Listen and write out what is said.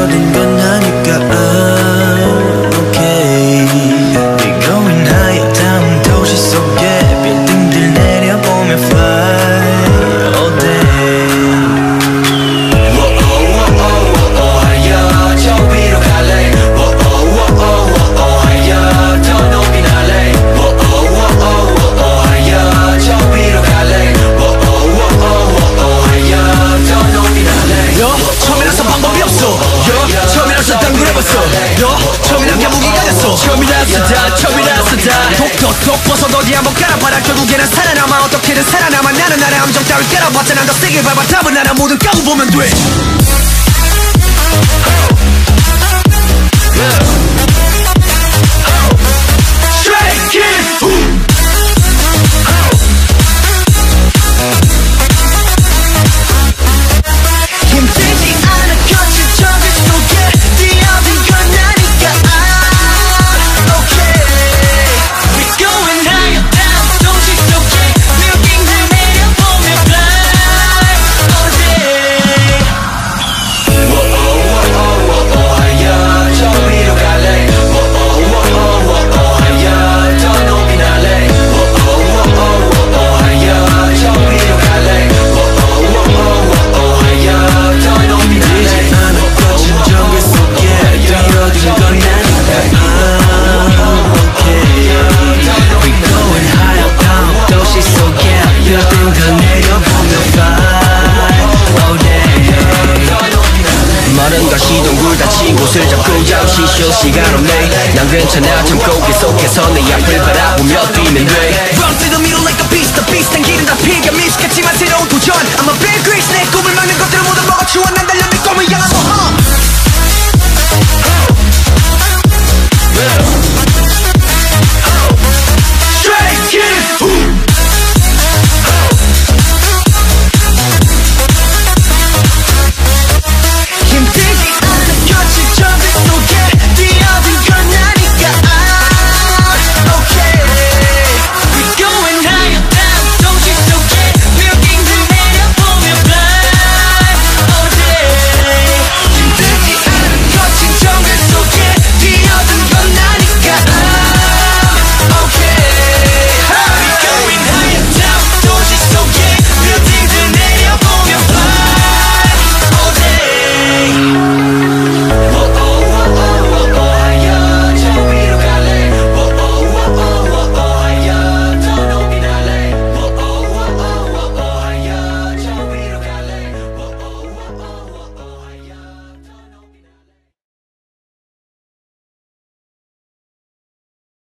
모든 건 아니까. 옷속 벗어 어디 한번 깔아봐라. 결국에는 살아남아. 어떻게든 살아남아. 나는 나의 함정 따위 깔아봤자 난더 세게 밟아. 답은 알아 모든 까고 보면 돼. 잠시 쉴 시간 없네. 난 괜찮아. 참고 계속해서 내 앞을 바라보며 뛰면 돼. Run through the middle like a beast. The beast 난 길은 다 피가 미숙했지만 새로운 도전. I'm a big grace 내 꿈을 막는 것들을 모두 먹어치워. 난